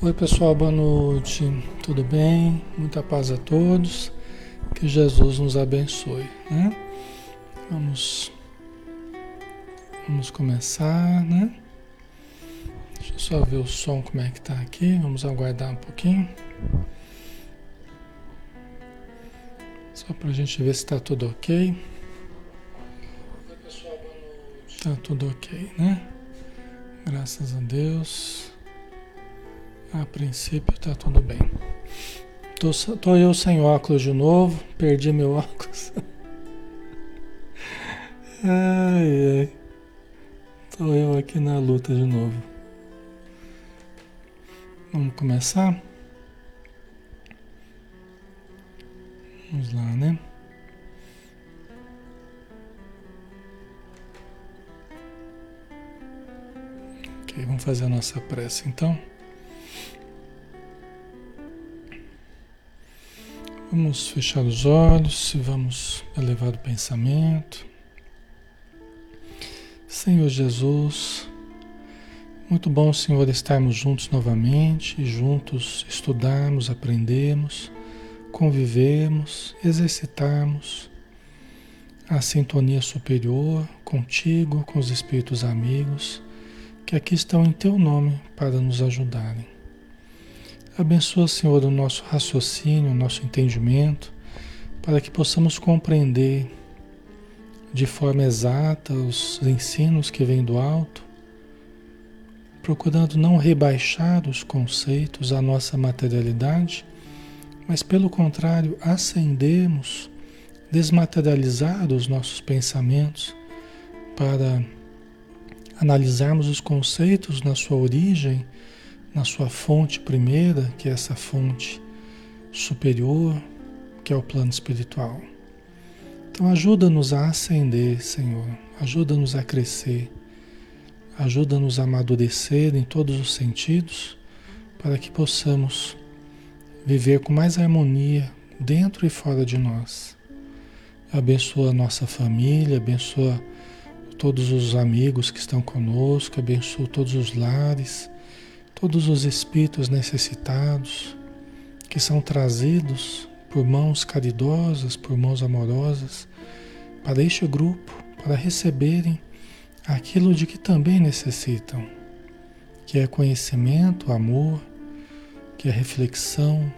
Oi pessoal, boa noite. Tudo bem? Muita paz a todos. Que Jesus nos abençoe, né? Vamos Vamos começar, né? Deixa eu só ver o som como é que tá aqui. Vamos aguardar um pouquinho. Só para a gente ver se está tudo ok. Tá tudo ok, né? Graças a Deus. A princípio está tudo bem. Tô, tô eu sem óculos de novo, perdi meu óculos. ai, ai. Tô eu aqui na luta de novo. Vamos começar? Vamos lá, né? Ok, vamos fazer a nossa prece então. Vamos fechar os olhos e vamos elevar o pensamento. Senhor Jesus, muito bom, Senhor, estarmos juntos novamente e juntos estudarmos, aprendermos, convivermos, exercitarmos a sintonia superior contigo, com os espíritos amigos que aqui estão em teu nome para nos ajudarem. Abençoa, Senhor, o nosso raciocínio, o nosso entendimento, para que possamos compreender de forma exata os ensinos que vêm do alto, procurando não rebaixar os conceitos à nossa materialidade, mas pelo contrário, acendermos, desmaterializar os nossos pensamentos para analisarmos os conceitos na sua origem na sua fonte primeira, que é essa fonte superior, que é o plano espiritual. Então ajuda-nos a ascender, Senhor, ajuda-nos a crescer, ajuda-nos a amadurecer em todos os sentidos, para que possamos viver com mais harmonia dentro e fora de nós. Abençoa a nossa família, abençoa todos os amigos que estão conosco, abençoa todos os lares todos os espíritos necessitados que são trazidos por mãos caridosas, por mãos amorosas, para este grupo, para receberem aquilo de que também necessitam, que é conhecimento, amor, que é reflexão.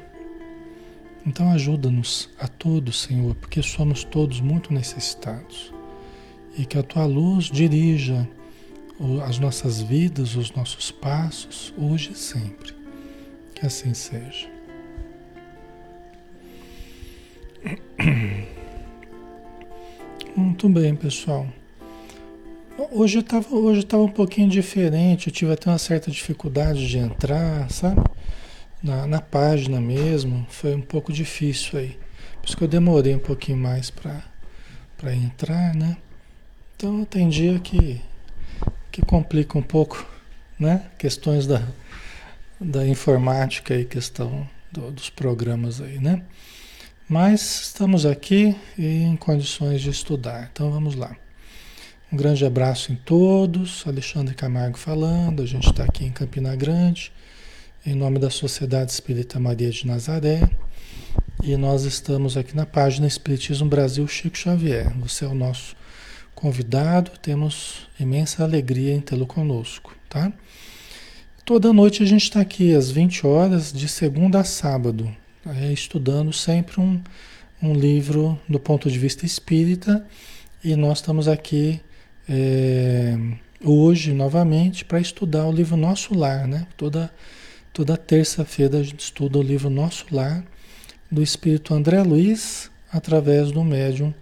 Então ajuda-nos a todos, Senhor, porque somos todos muito necessitados. E que a tua luz dirija as nossas vidas, os nossos passos, hoje e sempre. Que assim seja. Muito bem, pessoal. Hoje estava hoje tava um pouquinho diferente, eu tive até uma certa dificuldade de entrar, sabe? Na, na página mesmo, foi um pouco difícil aí. Por isso que eu demorei um pouquinho mais para entrar, né? Então tem dia que que complica um pouco, né? Questões da, da informática e questão do, dos programas aí, né? Mas estamos aqui em condições de estudar, então vamos lá. Um grande abraço em todos, Alexandre Camargo falando, a gente está aqui em Campina Grande, em nome da Sociedade Espírita Maria de Nazaré, e nós estamos aqui na página Espiritismo Brasil Chico Xavier. Você é o nosso convidado, temos imensa alegria em tê-lo conosco, tá? Toda noite a gente está aqui às 20 horas, de segunda a sábado, é, estudando sempre um, um livro do ponto de vista espírita, e nós estamos aqui é, hoje novamente para estudar o livro Nosso Lar, né? Toda, toda terça-feira a gente estuda o livro Nosso Lar, do espírito André Luiz, através do médium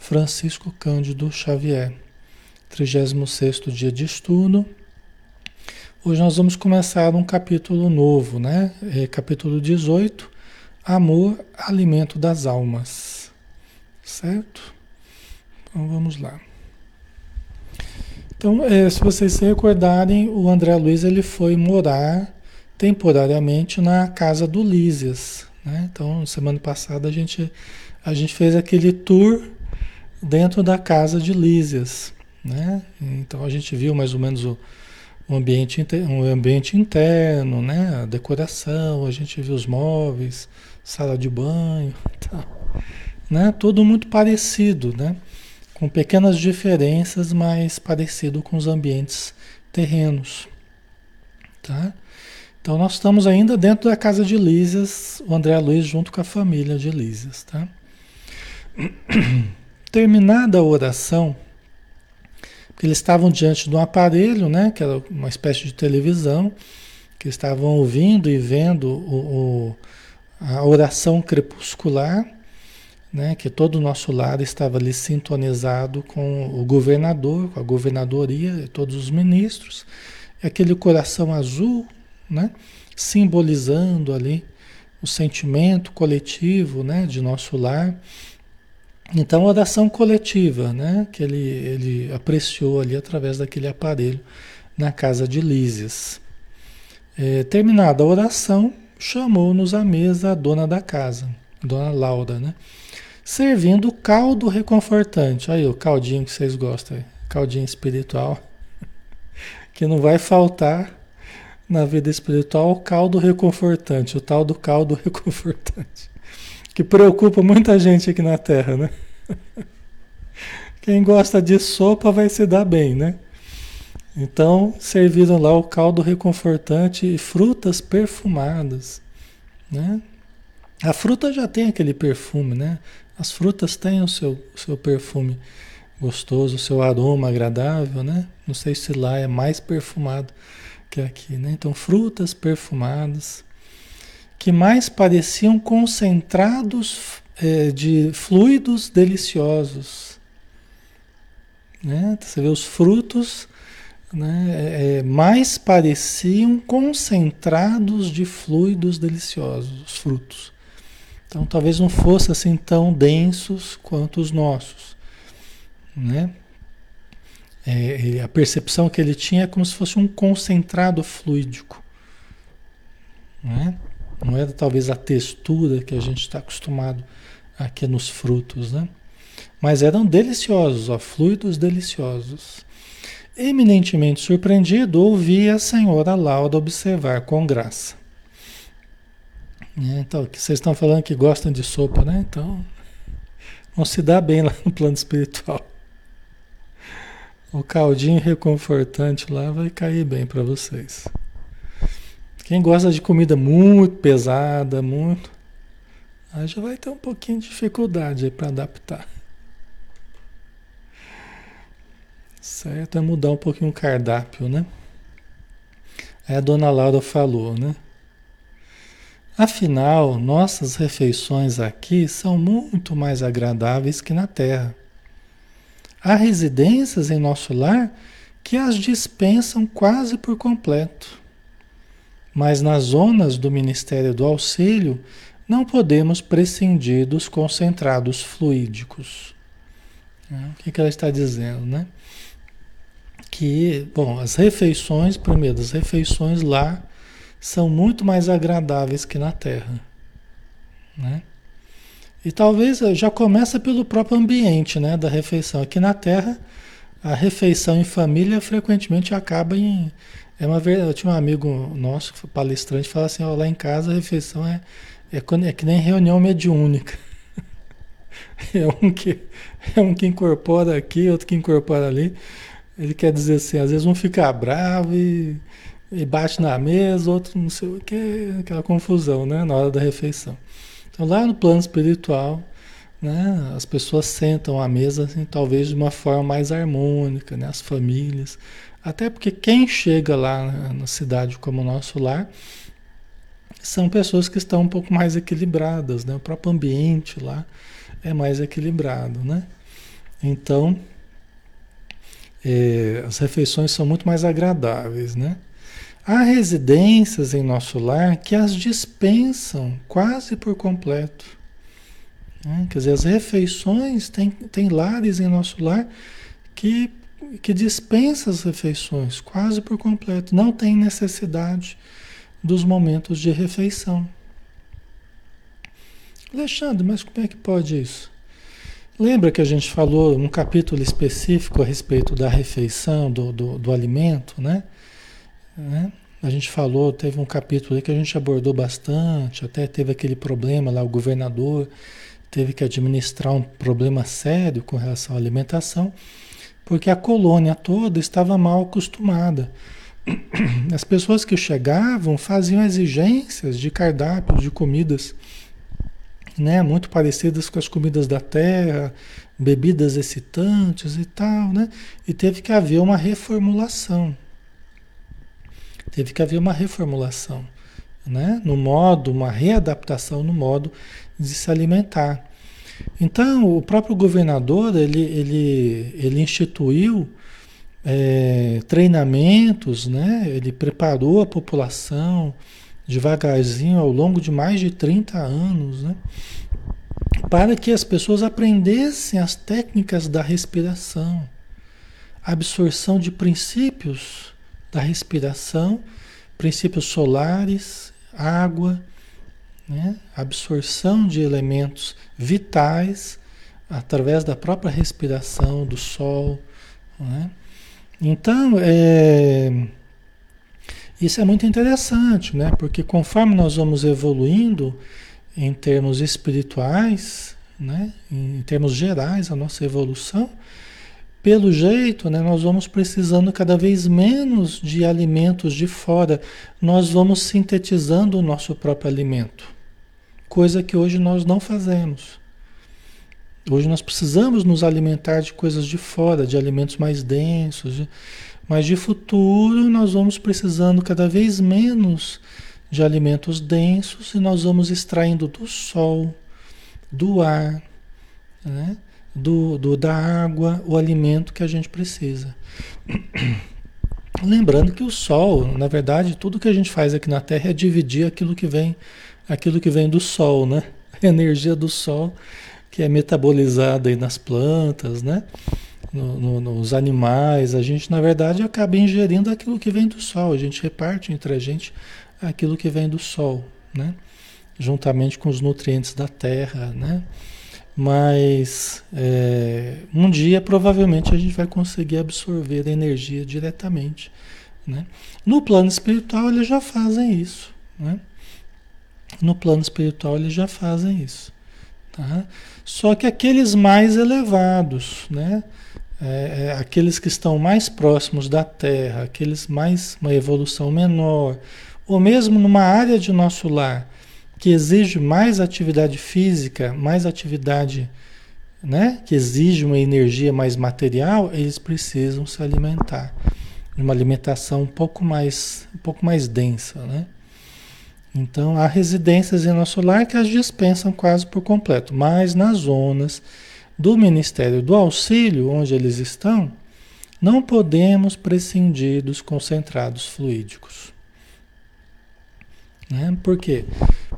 Francisco Cândido Xavier, 36 dia de estudo. Hoje nós vamos começar um capítulo novo, né? É, capítulo 18, Amor, Alimento das Almas. Certo? Então vamos lá. Então, é, se vocês se recordarem, o André Luiz ele foi morar temporariamente na casa do Lísias. Né? Então, semana passada a gente, a gente fez aquele tour dentro da casa de Lísias. Né? Então a gente viu mais ou menos o, o ambiente, ambiente interno, né? A decoração, a gente viu os móveis, sala de banho, tá, né? Tudo muito parecido, né? Com pequenas diferenças, mas parecido com os ambientes terrenos, tá? Então nós estamos ainda dentro da casa de Lísias, o André Luiz junto com a família de Lísias, tá? Terminada a oração, porque eles estavam diante de um aparelho, né, que era uma espécie de televisão, que estavam ouvindo e vendo o, o, a oração crepuscular, né, que todo o nosso lar estava ali sintonizado com o governador, com a governadoria todos os ministros, aquele coração azul, né, simbolizando ali o sentimento coletivo, né, de nosso lar então, oração coletiva, né? Que ele, ele apreciou ali através daquele aparelho na casa de Lísias. É, terminada a oração, chamou-nos à mesa a dona da casa, dona Laura, né? Servindo caldo reconfortante. Aí, o caldinho que vocês gostam, aí. caldinho espiritual, que não vai faltar na vida espiritual o caldo reconfortante, o tal do caldo reconfortante que preocupa muita gente aqui na Terra, né? Quem gosta de sopa vai se dar bem, né? Então, serviram lá o caldo reconfortante e frutas perfumadas, né? A fruta já tem aquele perfume, né? As frutas têm o seu, seu perfume gostoso, o seu aroma agradável, né? Não sei se lá é mais perfumado que aqui, né? Então, frutas perfumadas, que mais pareciam concentrados é, de fluidos deliciosos. Né? Você vê os frutos né, é, é, mais pareciam concentrados de fluidos deliciosos, os frutos. Então talvez não fossem assim tão densos quanto os nossos. Né? É, a percepção que ele tinha é como se fosse um concentrado fluídico. Né? Não era talvez a textura que a gente está acostumado aqui nos frutos, né? Mas eram deliciosos, ó, fluidos deliciosos. Eminentemente surpreendido, ouvi a senhora Laura observar com graça. É, então, que vocês estão falando que gostam de sopa, né? Então, vão se dar bem lá no plano espiritual. O caldinho reconfortante lá vai cair bem para vocês. Quem gosta de comida muito pesada, muito, aí já vai ter um pouquinho de dificuldade para adaptar. Certo? É mudar um pouquinho o cardápio, né? Aí a dona Laura falou, né? Afinal, nossas refeições aqui são muito mais agradáveis que na terra. Há residências em nosso lar que as dispensam quase por completo. Mas nas zonas do Ministério do Auxílio, não podemos prescindir dos concentrados fluídicos. Né? O que, que ela está dizendo, né? Que, bom, as refeições, primeiro, as refeições lá são muito mais agradáveis que na Terra, né? E talvez eh, já começa pelo próprio ambiente, né, da refeição. Aqui na Terra, a refeição em família frequentemente acaba em é uma verdade. Eu tinha um amigo nosso, palestrante, que fala assim: ó, lá em casa a refeição é, é, é que nem reunião mediúnica. É um, que, é um que incorpora aqui, outro que incorpora ali. Ele quer dizer assim: às vezes um fica bravo e, e bate na mesa, outro não sei o que, aquela confusão, né, na hora da refeição. Então, lá no plano espiritual, né, as pessoas sentam à mesa, assim, talvez de uma forma mais harmônica, né, as famílias. Até porque quem chega lá na cidade como o nosso lar são pessoas que estão um pouco mais equilibradas, né? O próprio ambiente lá é mais equilibrado, né? Então, é, as refeições são muito mais agradáveis, né? Há residências em nosso lar que as dispensam quase por completo. Né? Quer dizer, as refeições, tem, tem lares em nosso lar que que dispensa as refeições quase por completo, não tem necessidade dos momentos de refeição. Alexandre, mas como é que pode isso? Lembra que a gente falou num capítulo específico a respeito da refeição, do, do, do alimento, né? Né? A gente falou, teve um capítulo aí que a gente abordou bastante, até teve aquele problema lá, o governador teve que administrar um problema sério com relação à alimentação, porque a colônia toda estava mal acostumada. As pessoas que chegavam faziam exigências de cardápios de comidas né, muito parecidas com as comidas da terra, bebidas excitantes e tal, né? E teve que haver uma reformulação. Teve que haver uma reformulação, né? No modo, uma readaptação no modo de se alimentar. Então, o próprio governador, ele, ele, ele instituiu é, treinamentos, né? Ele preparou a população devagarzinho ao longo de mais de 30 anos, né? Para que as pessoas aprendessem as técnicas da respiração, absorção de princípios da respiração, princípios solares, água, né? absorção de elementos vitais através da própria respiração, do sol. Né? Então, é, isso é muito interessante, né? porque conforme nós vamos evoluindo em termos espirituais, né? em termos gerais, a nossa evolução, pelo jeito, né, nós vamos precisando cada vez menos de alimentos de fora. Nós vamos sintetizando o nosso próprio alimento, coisa que hoje nós não fazemos. Hoje nós precisamos nos alimentar de coisas de fora, de alimentos mais densos, de, mas de futuro nós vamos precisando cada vez menos de alimentos densos e nós vamos extraindo do sol, do ar, né? do, do, da água, o alimento que a gente precisa. Lembrando que o sol, na verdade, tudo que a gente faz aqui na Terra é dividir aquilo que vem, aquilo que vem do sol, né? A energia do sol que é metabolizada aí nas plantas, né? No, no, nos animais, a gente na verdade acaba ingerindo aquilo que vem do sol, a gente reparte entre a gente aquilo que vem do sol, né? Juntamente com os nutrientes da terra, né? Mas é, um dia provavelmente a gente vai conseguir absorver a energia diretamente. Né? No plano espiritual eles já fazem isso. Né? No plano espiritual eles já fazem isso. Tá? Só que aqueles mais elevados, né? É, é, aqueles que estão mais próximos da Terra, aqueles mais uma evolução menor, ou mesmo numa área de nosso lar que exige mais atividade física, mais atividade, né, que exige uma energia mais material, eles precisam se alimentar de uma alimentação um pouco mais, um pouco mais densa, né? Então, há residências em nosso lar que as dispensam quase por completo, mas nas zonas do Ministério do Auxílio, onde eles estão, não podemos prescindir dos concentrados fluídicos. Né? Por quê?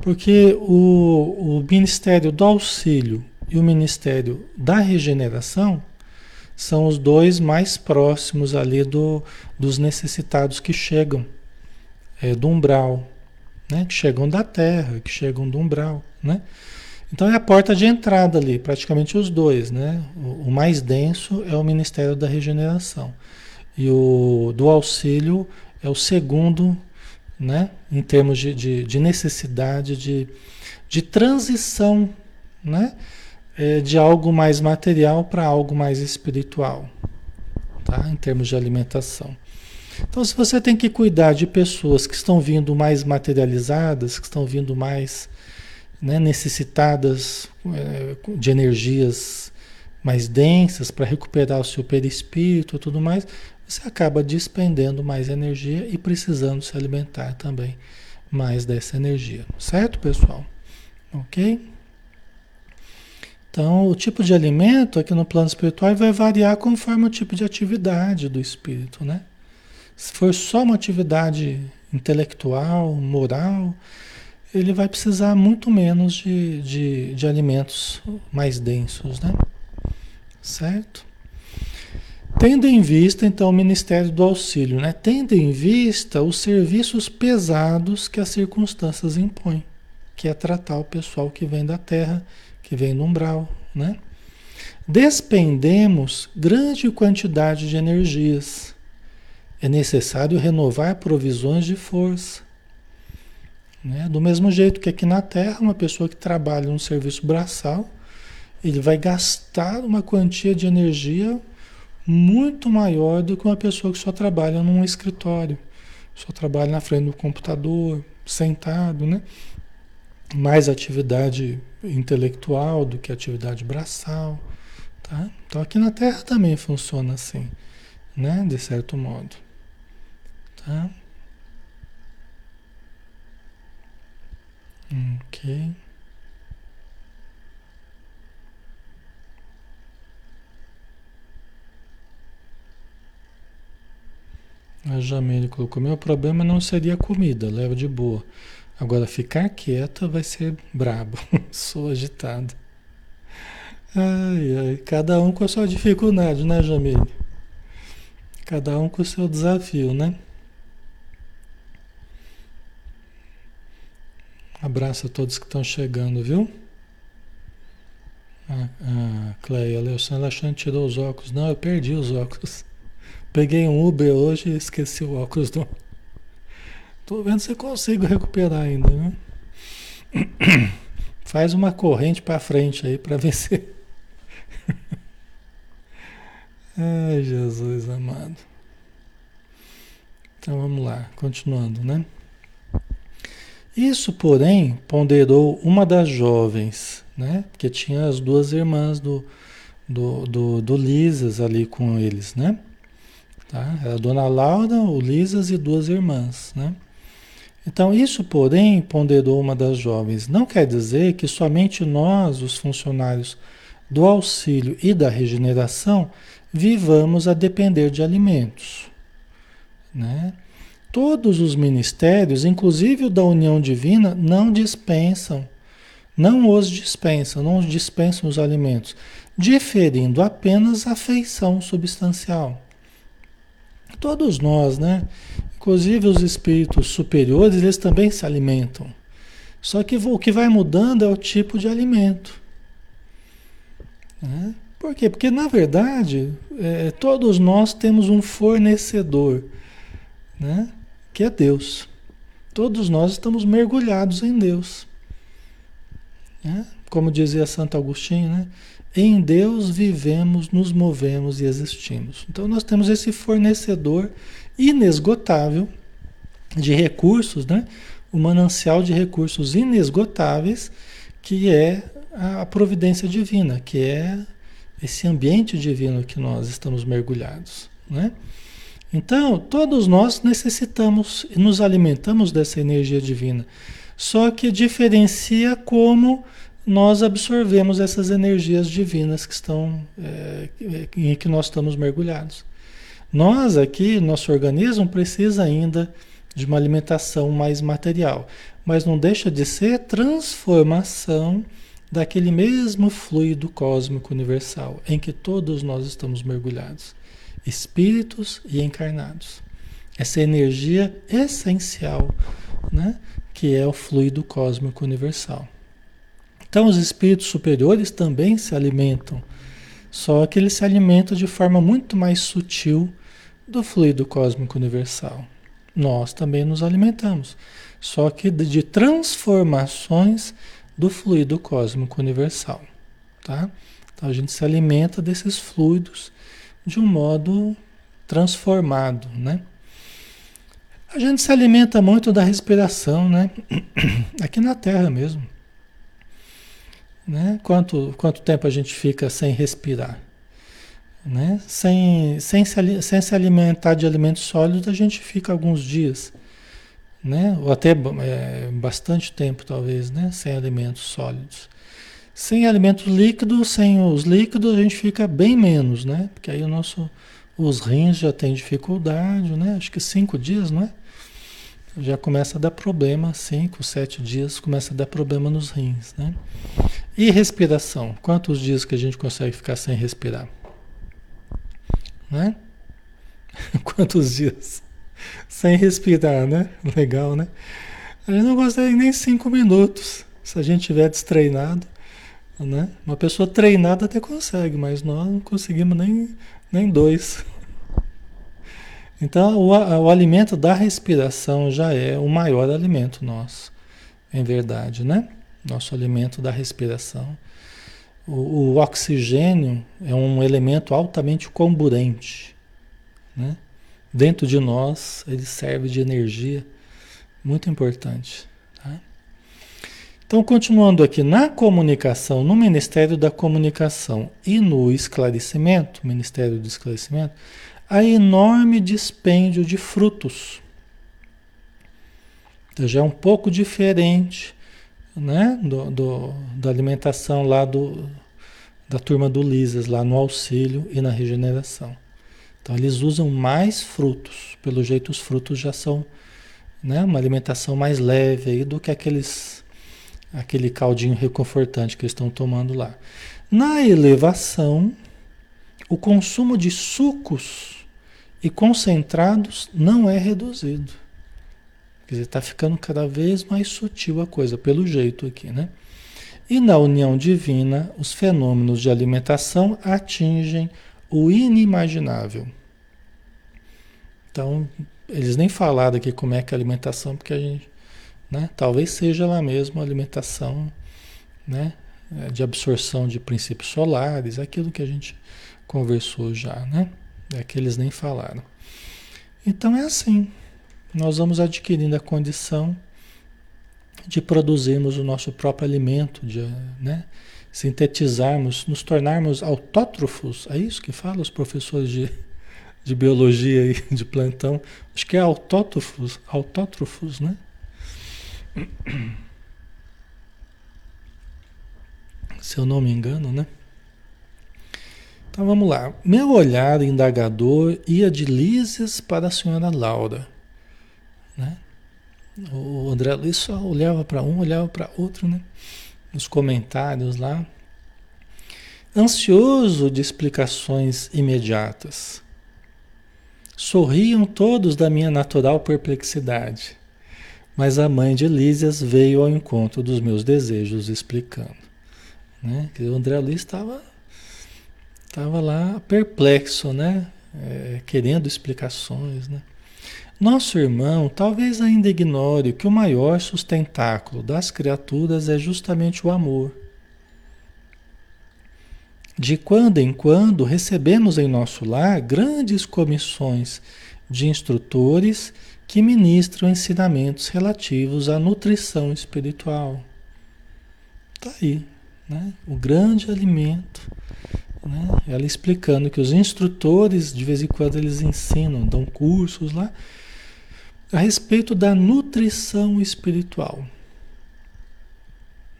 Porque o, o Ministério do Auxílio e o Ministério da Regeneração são os dois mais próximos ali do, dos necessitados que chegam é, do umbral, né? que chegam da terra, que chegam do umbral. Né? Então é a porta de entrada ali, praticamente os dois. Né? O, o mais denso é o Ministério da Regeneração. E o do auxílio é o segundo né? em termos de, de, de necessidade de, de transição né? É, de algo mais material para algo mais espiritual, tá? em termos de alimentação. Então, se você tem que cuidar de pessoas que estão vindo mais materializadas, que estão vindo mais né, necessitadas é, de energias mais densas para recuperar o seu perispírito e tudo mais, você acaba despendendo mais energia e precisando se alimentar também mais dessa energia. Certo, pessoal? Ok? Então, o tipo de alimento aqui no plano espiritual vai variar conforme o tipo de atividade do espírito, né? Se for só uma atividade intelectual, moral, ele vai precisar muito menos de, de, de alimentos mais densos, né? Certo? Tendo em vista, então, o Ministério do Auxílio, né? tendo em vista os serviços pesados que as circunstâncias impõem, que é tratar o pessoal que vem da terra, que vem do umbral. Né? Despendemos grande quantidade de energias É necessário renovar provisões de força. Né? Do mesmo jeito que aqui na Terra, uma pessoa que trabalha no serviço braçal, ele vai gastar uma quantia de energia muito maior do que uma pessoa que só trabalha num escritório, só trabalha na frente do computador, sentado, né? Mais atividade intelectual do que atividade braçal, tá? Então aqui na Terra também funciona assim, né? De certo modo, tá? Ok. A Jamile colocou: Meu problema não seria comida, leva de boa. Agora, ficar quieta vai ser brabo. Sou agitado. Ai, ai. Cada um com a sua dificuldade, né, Jamile? Cada um com o seu desafio, né? Abraço a todos que estão chegando, viu? A, a Cleia, a Alexandre Alexandre tirou os óculos. Não, eu perdi os óculos. Peguei um Uber hoje e esqueci o óculos do. Tô vendo se consigo recuperar ainda, né? Faz uma corrente para frente aí para ver se. Ai, Jesus amado. Então vamos lá, continuando, né? Isso, porém, ponderou uma das jovens, né? Porque tinha as duas irmãs do, do, do, do Lisas ali com eles, né? Tá? Era a dona Laura, o Lisas e duas irmãs, né? Então, isso, porém, ponderou uma das jovens, não quer dizer que somente nós, os funcionários do auxílio e da regeneração, vivamos a depender de alimentos. Né? Todos os ministérios, inclusive o da união divina, não dispensam, não os dispensam, não dispensam os alimentos, diferindo apenas a feição substancial. Todos nós, né? Inclusive os espíritos superiores, eles também se alimentam. Só que o que vai mudando é o tipo de alimento. Né? Por quê? Porque, na verdade, é, todos nós temos um fornecedor. Né? Que é Deus. Todos nós estamos mergulhados em Deus. Né? Como dizia Santo Agostinho, né? em Deus vivemos, nos movemos e existimos. Então nós temos esse fornecedor inesgotável de recursos, né? o manancial de recursos inesgotáveis, que é a providência divina, que é esse ambiente divino que nós estamos mergulhados. Né? Então, todos nós necessitamos e nos alimentamos dessa energia divina. Só que diferencia como nós absorvemos essas energias divinas que estão é, em que nós estamos mergulhados. Nós aqui, nosso organismo precisa ainda de uma alimentação mais material, mas não deixa de ser transformação daquele mesmo fluido cósmico universal em que todos nós estamos mergulhados espíritos e encarnados. Essa energia essencial, né, que é o fluido cósmico universal. Então, os espíritos superiores também se alimentam, só que eles se alimentam de forma muito mais sutil do fluido cósmico universal. Nós também nos alimentamos, só que de transformações do fluido cósmico universal, tá? Então a gente se alimenta desses fluidos de um modo transformado, né? A gente se alimenta muito da respiração, né? Aqui na Terra mesmo. Né? Quanto, quanto tempo a gente fica sem respirar? Né? Sem, sem, se, sem se alimentar de alimentos sólidos, a gente fica alguns dias. Né? Ou até é, bastante tempo, talvez, né? sem alimentos sólidos. Sem alimentos líquidos, sem os líquidos, a gente fica bem menos, né? Porque aí o nosso, os rins já tem dificuldade, né? Acho que cinco dias, não é? Já começa a dar problema, cinco, sete dias começa a dar problema nos rins, né? E respiração? Quantos dias que a gente consegue ficar sem respirar? Né? Quantos dias? Sem respirar, né? Legal, né? A gente não consegue nem cinco minutos. Se a gente tiver destreinado, né? Uma pessoa treinada até consegue, mas nós não conseguimos nem, nem dois. Então, o, o alimento da respiração já é o maior alimento nosso, em verdade, né? Nosso alimento da respiração. O, o oxigênio é um elemento altamente comburente, né? Dentro de nós, ele serve de energia muito importante. Então, continuando aqui, na comunicação, no Ministério da Comunicação e no esclarecimento, Ministério do Esclarecimento, há enorme dispêndio de frutos. Então, já é um pouco diferente né, do, do, da alimentação lá do, da turma do Lisas, lá no auxílio e na regeneração. Então, eles usam mais frutos. Pelo jeito, os frutos já são né, uma alimentação mais leve aí do que aqueles aquele caldinho reconfortante que eles estão tomando lá. Na elevação, o consumo de sucos e concentrados não é reduzido. Quer dizer, está ficando cada vez mais sutil a coisa, pelo jeito aqui, né? E na união divina, os fenômenos de alimentação atingem o inimaginável. Então, eles nem falaram aqui como é que é a alimentação, porque a gente né? Talvez seja lá mesmo a alimentação né? É, de absorção de princípios solares, aquilo que a gente conversou já, né? É que eles nem falaram. Então é assim, nós vamos adquirindo a condição de produzirmos o nosso próprio alimento, de né? sintetizarmos, nos tornarmos autótrofos, é isso que falam os professores de, de biologia e de plantão, acho que é autótrofos, autótrofos, né? Se eu não me engano, né? Então vamos lá. Meu olhar indagador ia de Lísias para a senhora Laura. Né? O André Luiz só olhava para um, olhava para outro, né? Nos comentários lá. Ansioso de explicações imediatas. Sorriam todos da minha natural perplexidade. Mas a mãe de Lísias veio ao encontro dos meus desejos, explicando. Né? O André Luiz estava estava lá perplexo, né? É, querendo explicações. Né? Nosso irmão talvez ainda ignore que o maior sustentáculo das criaturas é justamente o amor. De quando em quando recebemos em nosso lar grandes comissões de instrutores que ministram ensinamentos relativos à nutrição espiritual. Está aí, né? o grande alimento. Né? Ela explicando que os instrutores, de vez em quando, eles ensinam, dão cursos lá, a respeito da nutrição espiritual.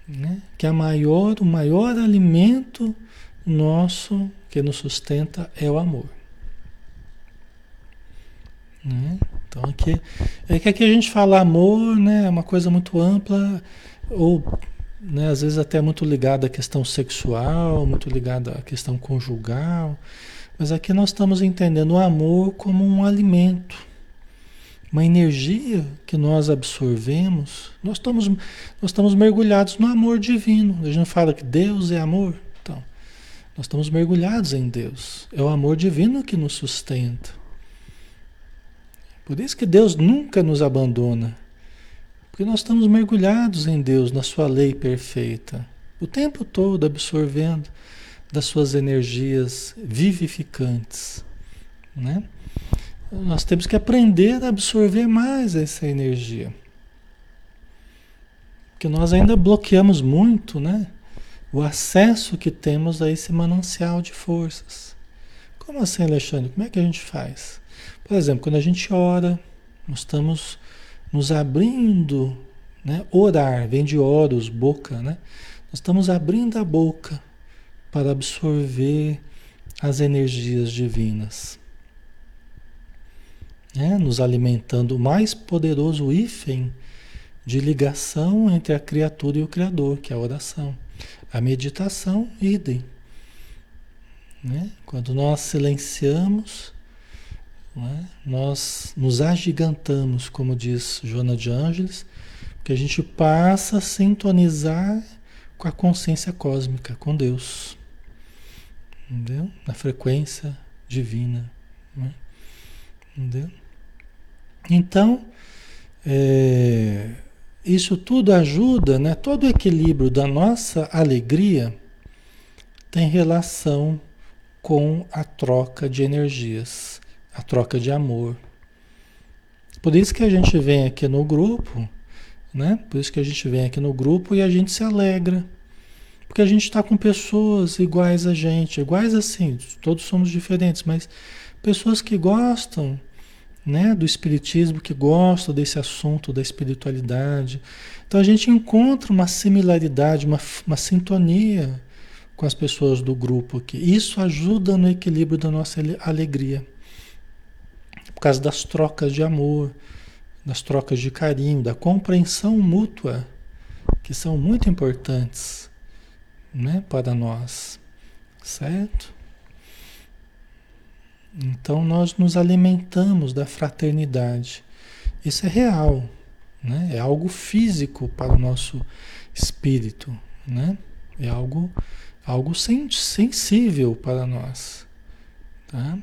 Né? Que a maior, o maior alimento nosso que nos sustenta é o amor. Né? Então aqui é que aqui a gente fala amor, né, é uma coisa muito ampla ou né, às vezes até muito ligada à questão sexual, muito ligada à questão conjugal, mas aqui nós estamos entendendo o amor como um alimento, uma energia que nós absorvemos. Nós estamos nós estamos mergulhados no amor divino. A gente fala que Deus é amor, então nós estamos mergulhados em Deus. É o amor divino que nos sustenta. Por isso que Deus nunca nos abandona. Porque nós estamos mergulhados em Deus, na sua lei perfeita, o tempo todo absorvendo das suas energias vivificantes, né? Nós temos que aprender a absorver mais essa energia. Porque nós ainda bloqueamos muito, né? O acesso que temos a esse manancial de forças. Como assim, Alexandre? Como é que a gente faz? Por exemplo, quando a gente ora, nós estamos nos abrindo, né? Orar, vem de oros, boca, né? Nós estamos abrindo a boca para absorver as energias divinas. Né? Nos alimentando o mais poderoso hífen de ligação entre a criatura e o Criador, que é a oração. A meditação, idem. Né? Quando nós silenciamos, é? Nós nos agigantamos, como diz Joana de Ângeles, que a gente passa a sintonizar com a consciência cósmica, com Deus. Entendeu? Na frequência divina. Né? Entendeu? Então, é, isso tudo ajuda, né? Todo o equilíbrio da nossa alegria tem relação com a troca de energias, a troca de amor. Por isso que a gente vem aqui no grupo, né? Por isso que a gente vem aqui no grupo e a gente se alegra. Porque a gente está com pessoas iguais a gente, iguais assim, todos somos diferentes, mas pessoas que gostam né, do espiritismo, que gostam desse assunto da espiritualidade. Então a gente encontra uma similaridade, uma, uma sintonia com as pessoas do grupo aqui. Isso ajuda no equilíbrio da nossa alegria. Por causa das trocas de amor, das trocas de carinho, da compreensão mútua, que são muito importantes né, para nós. Certo? Então nós nos alimentamos da fraternidade. Isso é real, né? É algo físico para o nosso espírito, né? É algo algo sensível para nós, tá?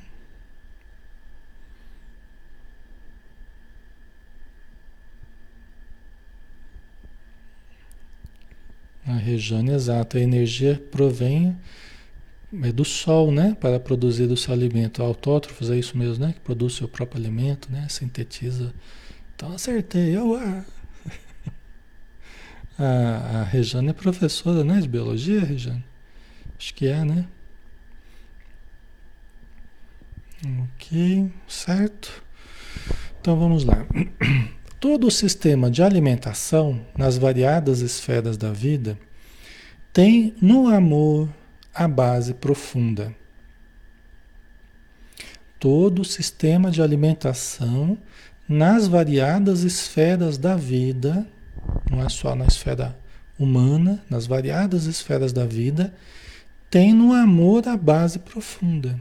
A Rejane, exato. A energia provém é do sol, né? Para produzir o seu alimento. Autótrofos é isso mesmo, né? Que produz seu próprio alimento, né? Sintetiza. Então acertei. Eu, a, a, a Rejane é professora, né? De biologia, Rejane? Acho que é, né? Ok, certo. Então vamos lá. Todo o sistema de alimentação nas variadas esferas da vida tem no amor a base profunda. Todo o sistema de alimentação nas variadas esferas da vida, não é só na esfera humana, nas variadas esferas da vida, tem no amor a base profunda.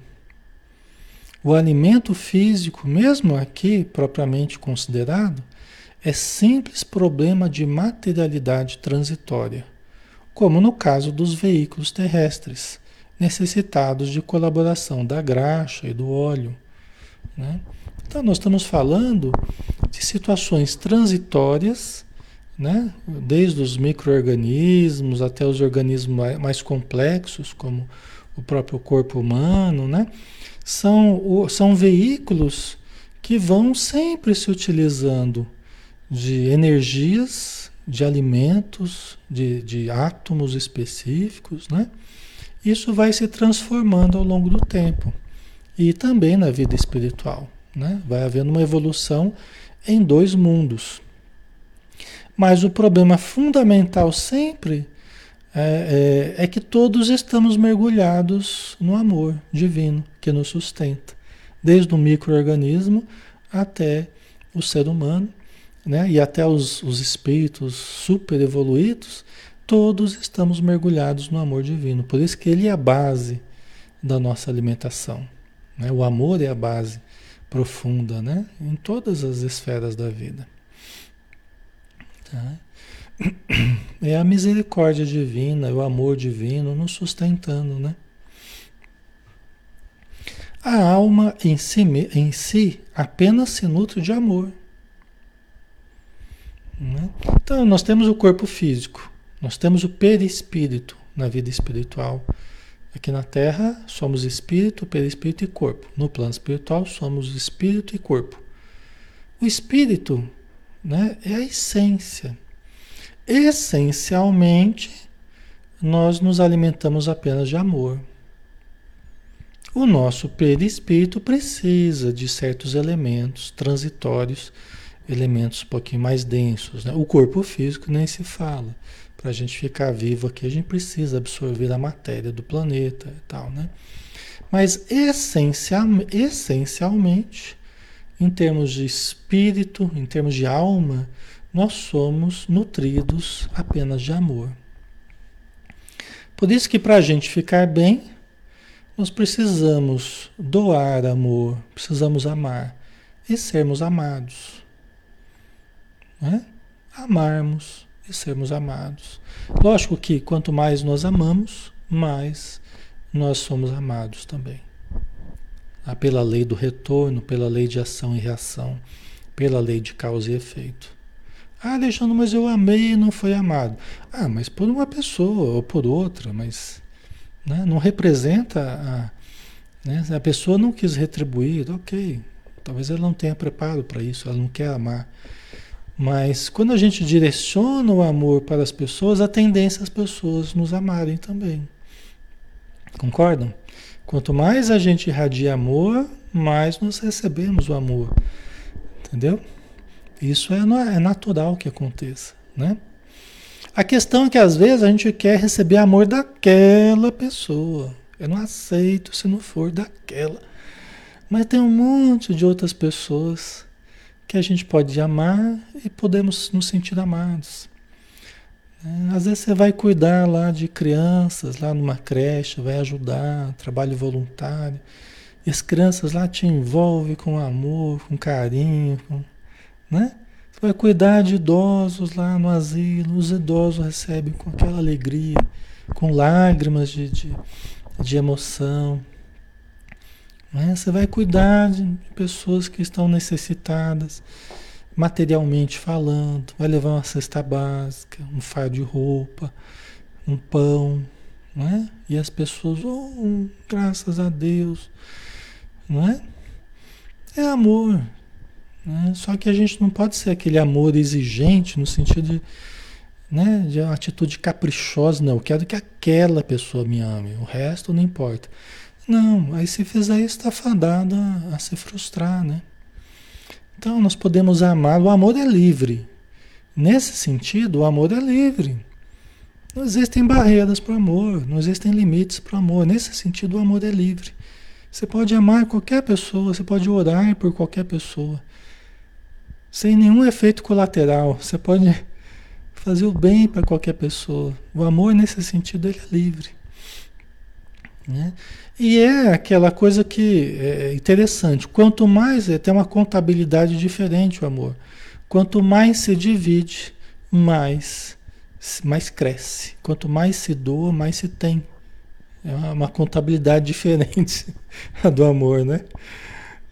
O alimento físico, mesmo aqui propriamente considerado, é simples problema de materialidade transitória como no caso dos veículos terrestres, necessitados de colaboração da graxa e do óleo. Né? Então, nós estamos falando de situações transitórias, né? desde os micro-organismos até os organismos mais complexos, como o próprio corpo humano, né? são, são veículos que vão sempre se utilizando de energias de alimentos, de, de átomos específicos, né? Isso vai se transformando ao longo do tempo. E também na vida espiritual, né? Vai havendo uma evolução em dois mundos. Mas o problema fundamental sempre é, é, é, que todos estamos mergulhados no amor divino que nos sustenta, desde o microorganismo até o ser humano né? e até os, os espíritos super evoluídos, todos estamos mergulhados no amor divino. Por isso que ele é a base da nossa alimentação. Né? O amor é a base profunda né? em todas as esferas da vida. Tá? É a misericórdia divina, o amor divino nos sustentando, né? A alma em si, em si apenas se nutre de amor. Né? Então, nós temos o corpo físico, nós temos o perispírito na vida espiritual. Aqui na Terra somos espírito, perispírito e corpo. No plano espiritual somos espírito e corpo. O espírito né, é a essência. Essencialmente, nós nos alimentamos apenas de amor. O nosso perispírito precisa de certos elementos transitórios elementos um pouquinho mais densos. Né? O corpo físico nem se fala. Para a gente ficar vivo aqui, a gente precisa absorver a matéria do planeta e tal, né? Mas essencial, essencialmente, em termos de espírito, em termos de alma, nós somos nutridos apenas de amor. Por isso que para a gente ficar bem, nós precisamos doar amor, precisamos amar e sermos amados. Né? Amarmos e sermos amados. Lógico que quanto mais nós amamos, mais nós somos amados também. Ah, pela lei do retorno, pela lei de ação e reação, pela lei de causa e efeito. Ah, Alexandre, mas eu amei e não foi amado. Ah, mas por uma pessoa ou por outra, mas né, não representa a. Né, a pessoa não quis retribuir, ok. Talvez ela não tenha preparo para isso, ela não quer amar. Mas quando a gente direciona o amor para as pessoas, a tendência é as pessoas nos amarem também. Concordam? Quanto mais a gente irradia amor, mais nós recebemos o amor. Entendeu? Isso é, é natural que aconteça, né? A questão é que às vezes a gente quer receber amor daquela pessoa. Eu não aceito se não for daquela. Mas tem um monte de outras pessoas que a gente pode amar e podemos nos sentir amados. É, às vezes você vai cuidar lá de crianças, lá numa creche, vai ajudar, trabalho voluntário. E as crianças lá te envolvem com amor, com carinho, com, né? Você vai cuidar de idosos lá no asilo, os idosos recebem com aquela alegria, com lágrimas de, de, de emoção. Né? Você vai cuidar de pessoas que estão necessitadas, materialmente falando, vai levar uma cesta básica, um fardo de roupa, um pão, né? E as pessoas, oh, graças a Deus, não é? É amor, né? Só que a gente não pode ser aquele amor exigente no sentido de, né, de uma atitude caprichosa, não. Eu quero que aquela pessoa me ame, o resto não importa. Não, aí se fizer isso, está fadado a, a se frustrar, né? Então nós podemos amar, o amor é livre. Nesse sentido, o amor é livre. Não existem barreiras para o amor, não existem limites para o amor. Nesse sentido, o amor é livre. Você pode amar qualquer pessoa, você pode orar por qualquer pessoa, sem nenhum efeito colateral. Você pode fazer o bem para qualquer pessoa. O amor, nesse sentido, ele é livre. Né? E é aquela coisa que é interessante. Quanto mais é, tem uma contabilidade diferente o amor. Quanto mais se divide, mais, mais cresce. Quanto mais se doa, mais se tem. É uma, contabilidade diferente do amor, né?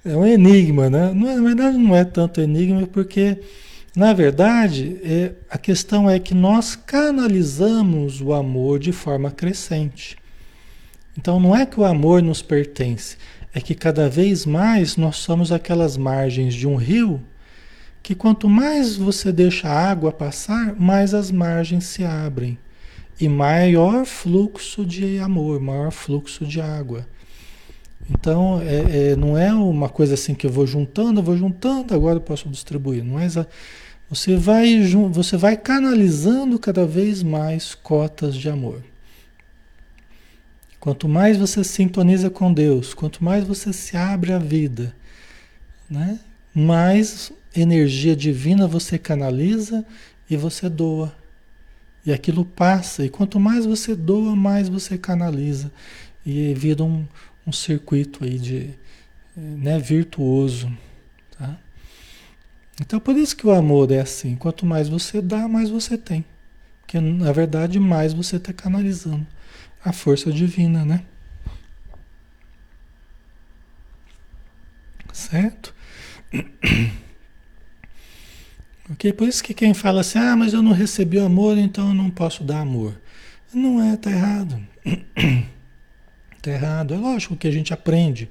É um enigma, né? Não é, na verdade, não é tanto enigma, porque, na verdade, é, a questão é que nós canalizamos o amor de forma crescente. Então não é que o amor nos pertence, é que cada vez mais nós somos aquelas margens de um rio que quanto mais você deixa a água passar, mais as margens se abrem e maior fluxo de amor, maior fluxo de água. Então é, é, não é uma coisa assim que eu vou juntando, eu vou juntando, agora eu posso distribuir. Não é você vai você vai canalizando cada vez mais cotas de amor. Quanto mais você sintoniza com Deus, quanto mais você se abre à vida, né? mais energia divina você canaliza e você doa. E aquilo passa, e quanto mais você doa, mais você canaliza. E vira um, um circuito aí de, né, virtuoso. Tá? Então por isso que o amor é assim, quanto mais você dá, mais você tem. Porque na verdade mais você está canalizando a força divina, né? Certo? Ok? Por isso que quem fala assim, ah, mas eu não recebi o amor, então eu não posso dar amor. Não é, tá errado. tá errado. É lógico que a gente aprende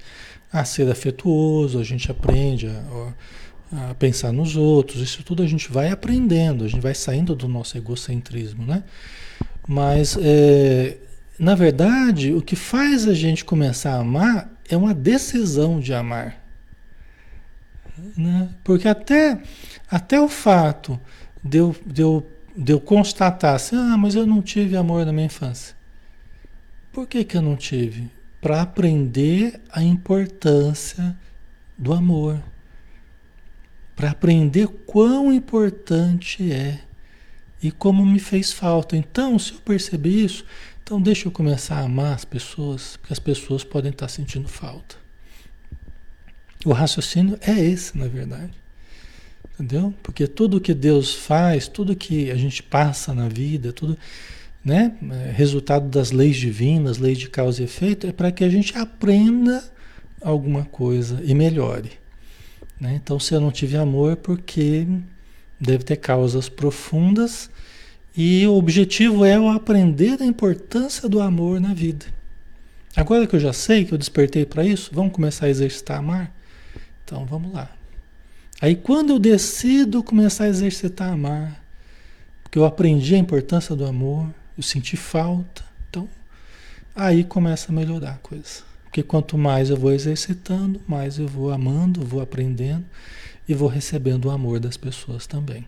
a ser afetuoso, a gente aprende a, a, pensar nos outros, isso tudo a gente vai aprendendo, a gente vai saindo do nosso egocentrismo, né? Mas é, na verdade, o que faz a gente começar a amar é uma decisão de amar. Né? Porque até, até o fato de eu, de, eu, de eu constatar assim, ah, mas eu não tive amor na minha infância. Por que, que eu não tive? Para aprender a importância do amor. Para aprender quão importante é e como me fez falta. Então, se eu perceber isso, então deixa eu começar a amar as pessoas, porque as pessoas podem estar sentindo falta. O raciocínio é esse, na verdade. Entendeu? Porque tudo que Deus faz, tudo que a gente passa na vida, tudo, né, é resultado das leis divinas, leis de causa e efeito, é para que a gente aprenda alguma coisa e melhore. Né? Então, se eu não tive amor, porque deve ter causas profundas e o objetivo é eu aprender a importância do amor na vida. Agora que eu já sei que eu despertei para isso, vamos começar a exercitar amar? Então vamos lá. Aí quando eu decido começar a exercitar amar, porque eu aprendi a importância do amor, eu senti falta, então aí começa a melhorar a coisa. Porque quanto mais eu vou exercitando, mais eu vou amando, vou aprendendo e vou recebendo o amor das pessoas também.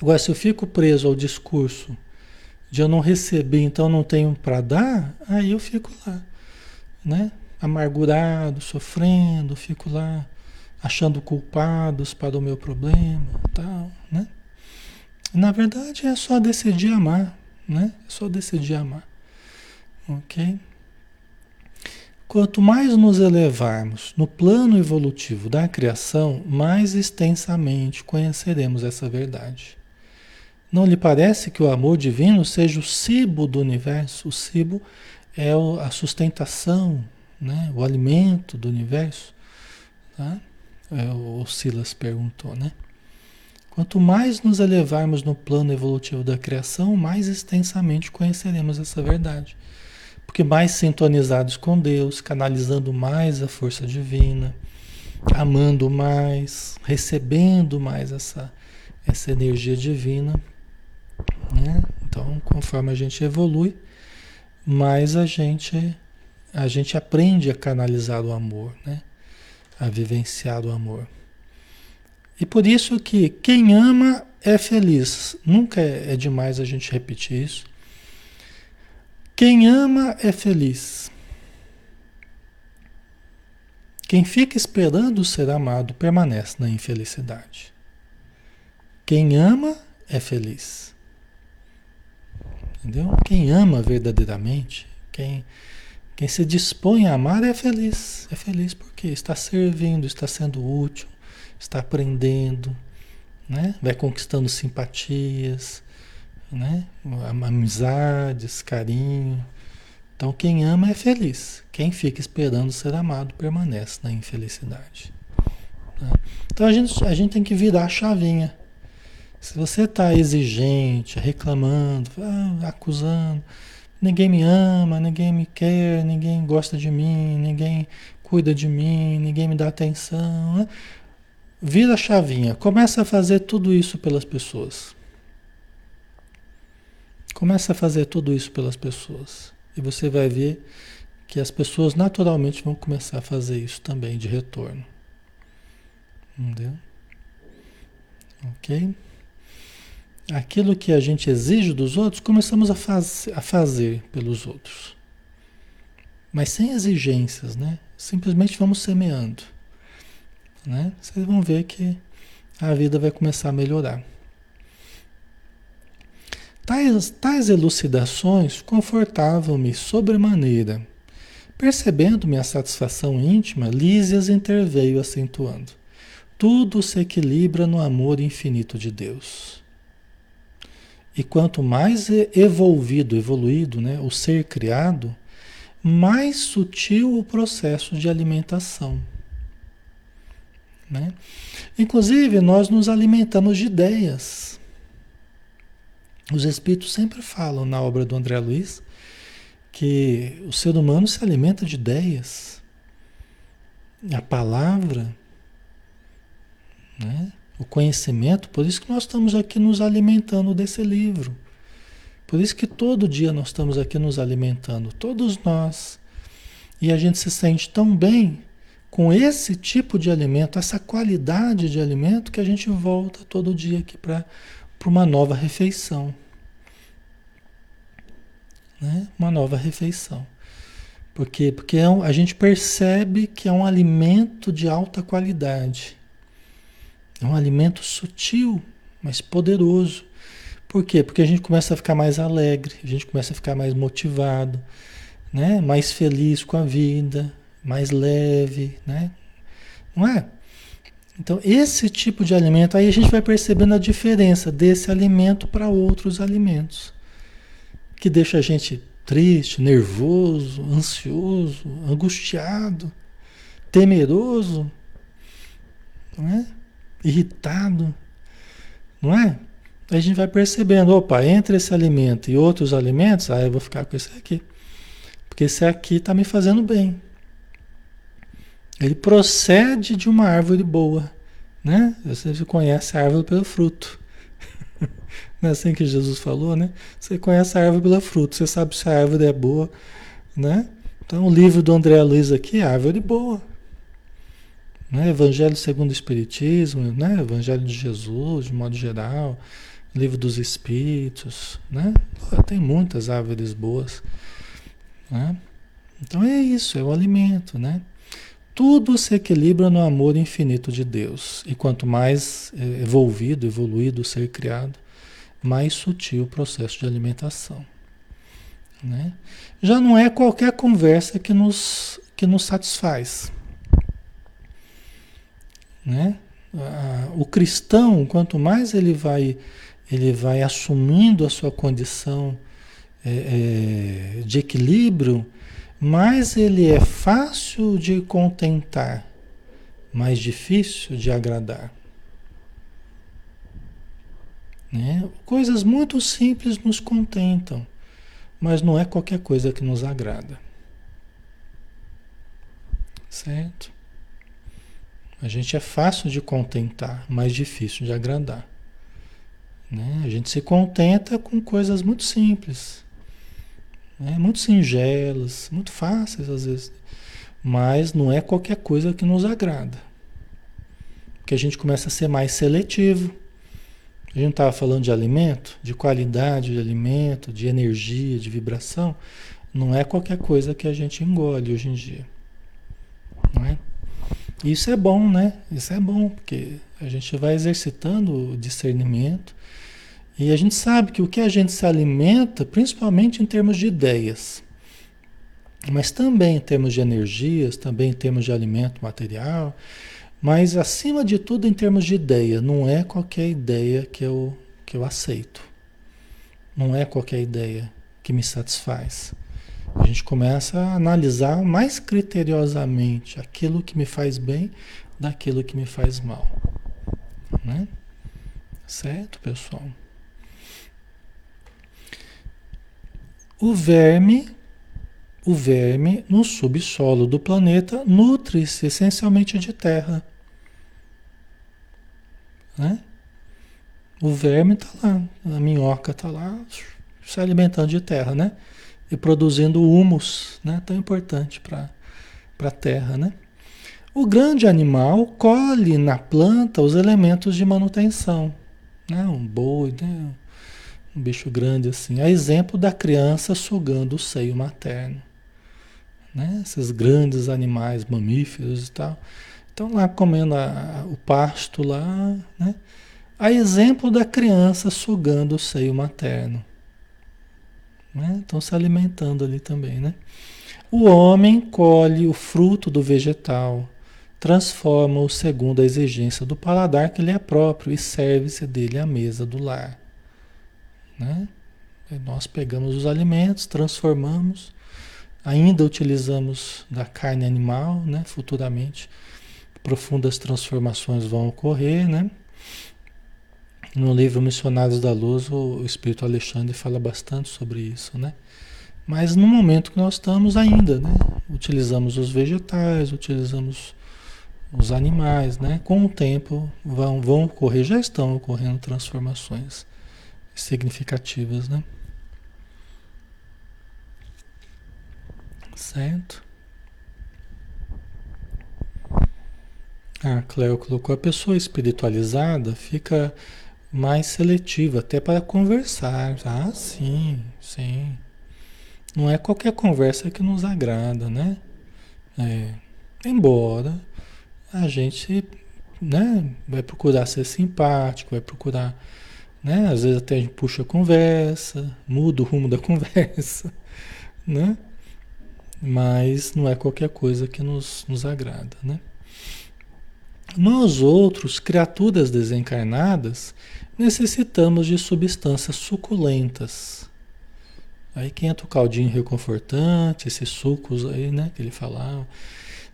Agora, se eu fico preso ao discurso de eu não receber, então não tenho para dar, aí eu fico lá, né? Amargurado, sofrendo, fico lá achando culpados para o meu problema, tal, né? Na verdade é só decidir amar, né? É só decidir amar, ok? Quanto mais nos elevarmos no plano evolutivo da criação, mais extensamente conheceremos essa verdade. Não lhe parece que o amor divino seja o cibo do universo? O cibo é a sustentação, né? o alimento do universo. Tá? É, o Silas perguntou, né? Quanto mais nos elevarmos no plano evolutivo da criação, mais extensamente conheceremos essa verdade porque mais sintonizados com Deus, canalizando mais a força divina, amando mais, recebendo mais essa, essa energia divina. Né? Então, conforme a gente evolui, mais a gente, a gente aprende a canalizar o amor, né? a vivenciar o amor. E por isso que quem ama é feliz. Nunca é, é demais a gente repetir isso. Quem ama é feliz. Quem fica esperando ser amado permanece na infelicidade. Quem ama é feliz. Entendeu? Quem ama verdadeiramente, quem, quem se dispõe a amar é feliz. É feliz porque está servindo, está sendo útil, está aprendendo, né? vai conquistando simpatias, né? Amizades, carinho. Então quem ama é feliz. Quem fica esperando ser amado permanece na infelicidade. Tá? Então a gente, a gente tem que virar a chavinha. Se você está exigente, reclamando, ah, acusando, ninguém me ama, ninguém me quer, ninguém gosta de mim, ninguém cuida de mim, ninguém me dá atenção. Né? Vira a chavinha, começa a fazer tudo isso pelas pessoas. Começa a fazer tudo isso pelas pessoas. E você vai ver que as pessoas naturalmente vão começar a fazer isso também de retorno. Entendeu? Ok? Aquilo que a gente exige dos outros, começamos a, faz, a fazer pelos outros. Mas sem exigências, né? Simplesmente vamos semeando. Né? Vocês vão ver que a vida vai começar a melhorar. Tais, tais elucidações confortavam-me sobremaneira. Percebendo minha satisfação íntima, Lísias interveio acentuando. Tudo se equilibra no amor infinito de Deus. E quanto mais evolvido, evoluído, né, o ser criado, mais sutil o processo de alimentação. Né? Inclusive, nós nos alimentamos de ideias. Os espíritos sempre falam na obra do André Luiz que o ser humano se alimenta de ideias. A palavra, né? o conhecimento, por isso que nós estamos aqui nos alimentando desse livro. Por isso que todo dia nós estamos aqui nos alimentando, todos nós. E a gente se sente tão bem com esse tipo de alimento, essa qualidade de alimento, que a gente volta todo dia aqui para para uma nova refeição. Né? Uma nova refeição. Por quê? Porque é um, a gente percebe que é um alimento de alta qualidade. É um alimento sutil, mas poderoso. Por quê? Porque a gente começa a ficar mais alegre, a gente começa a ficar mais motivado, né? mais feliz com a vida, mais leve, né? Não é? Então, esse tipo de alimento, aí a gente vai percebendo a diferença desse alimento para outros alimentos, que deixa a gente triste, nervoso, ansioso, angustiado, temeroso, não é? irritado, não é? Aí a gente vai percebendo, opa, entre esse alimento e outros alimentos, ah, eu vou ficar com esse aqui. Porque esse aqui está me fazendo bem. Ele procede de uma árvore boa, né? Você conhece a árvore pelo fruto. Não é assim que Jesus falou, né? Você conhece a árvore pelo fruto, você sabe se a árvore é boa, né? Então o livro do André Luiz aqui é árvore boa. Né? Evangelho segundo o Espiritismo, né? Evangelho de Jesus, de modo geral, livro dos Espíritos, né? Tem muitas árvores boas, né? Então é isso, é o alimento, né? Tudo se equilibra no amor infinito de Deus. E quanto mais é, evolvido, evoluído o ser criado, mais sutil o processo de alimentação. Né? Já não é qualquer conversa que nos, que nos satisfaz. Né? O cristão, quanto mais ele vai, ele vai assumindo a sua condição é, é, de equilíbrio, mais ele é fácil de contentar, mais difícil de agradar. Né? Coisas muito simples nos contentam, mas não é qualquer coisa que nos agrada. Certo? A gente é fácil de contentar, mas difícil de agradar. Né? A gente se contenta com coisas muito simples, né? muito singelas, muito fáceis às vezes, mas não é qualquer coisa que nos agrada. Porque a gente começa a ser mais seletivo. A gente estava falando de alimento, de qualidade de alimento, de energia, de vibração. Não é qualquer coisa que a gente engole hoje em dia. Não é? Isso é bom, né? Isso é bom, porque a gente vai exercitando o discernimento e a gente sabe que o que a gente se alimenta, principalmente em termos de ideias, mas também em termos de energias, também em termos de alimento material, mas acima de tudo em termos de ideia, não é qualquer ideia que eu, que eu aceito. Não é qualquer ideia que me satisfaz. A gente começa a analisar mais criteriosamente aquilo que me faz bem daquilo que me faz mal. Né? Certo, pessoal? O verme, o verme no subsolo do planeta nutre-se essencialmente de terra. Né? O verme está lá, a minhoca está lá se alimentando de terra, né? e produzindo humus, né? tão importante para a terra. Né? O grande animal colhe na planta os elementos de manutenção. Né? Um boi, né? Um bicho grande assim. A exemplo da criança sugando o seio materno. Né? Esses grandes animais mamíferos e tal. Estão lá comendo a, o pasto lá, né? A exemplo da criança sugando o seio materno. Né? Estão se alimentando ali também, né? O homem colhe o fruto do vegetal, transforma-o segundo a exigência do paladar que lhe é próprio e serve-se dele à mesa do lar. Né? nós pegamos os alimentos, transformamos, ainda utilizamos da carne animal, né? futuramente profundas transformações vão ocorrer, né? No livro Missionários da Luz, o Espírito Alexandre fala bastante sobre isso, né? Mas no momento que nós estamos ainda, né? Utilizamos os vegetais, utilizamos os animais, né? Com o tempo vão, vão ocorrer, já estão ocorrendo transformações significativas, né? Certo? A Cleo colocou a pessoa espiritualizada fica mais seletiva, até para conversar. Ah, sim, sim. Não é qualquer conversa que nos agrada, né? É, embora a gente né, vai procurar ser simpático, vai procurar, né? Às vezes até a gente puxa a conversa, muda o rumo da conversa, né? Mas não é qualquer coisa que nos, nos agrada, né? Nós outros, criaturas desencarnadas, necessitamos de substâncias suculentas. Aí que entra o caldinho reconfortante, esses sucos aí, né, que ele falava.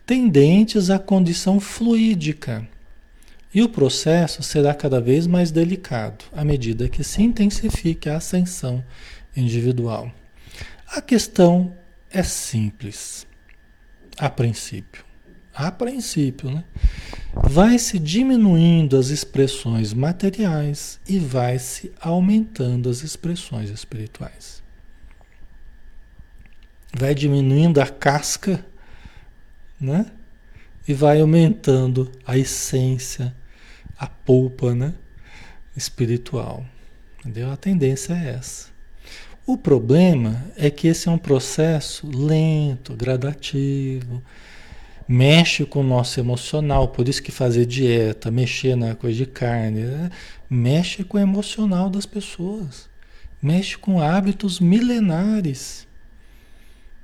tendentes à condição fluídica. E o processo será cada vez mais delicado à medida que se intensifique a ascensão individual. A questão é simples, a princípio. A princípio, né? Vai se diminuindo as expressões materiais e vai se aumentando as expressões espirituais. Vai diminuindo a casca, né? E vai aumentando a essência a polpa né? espiritual. Entendeu? A tendência é essa. O problema é que esse é um processo lento, gradativo, mexe com o nosso emocional, por isso que fazer dieta, mexer na coisa de carne, né? mexe com o emocional das pessoas, mexe com hábitos milenares.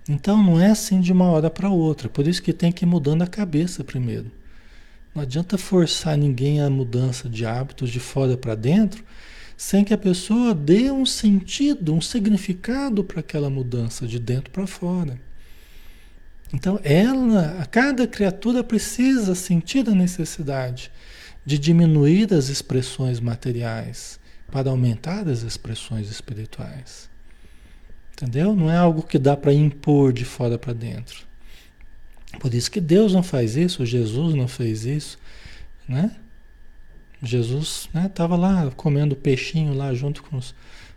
Então não é assim de uma hora para outra, por isso que tem que ir mudando a cabeça primeiro. Não adianta forçar ninguém a mudança de hábitos de fora para dentro, sem que a pessoa dê um sentido, um significado para aquela mudança de dentro para fora. Então, ela, cada criatura precisa sentir a necessidade de diminuir as expressões materiais para aumentar as expressões espirituais. Entendeu? Não é algo que dá para impor de fora para dentro. Por isso que Deus não faz isso, Jesus não fez isso, né? Jesus estava né, lá comendo peixinho lá junto com os,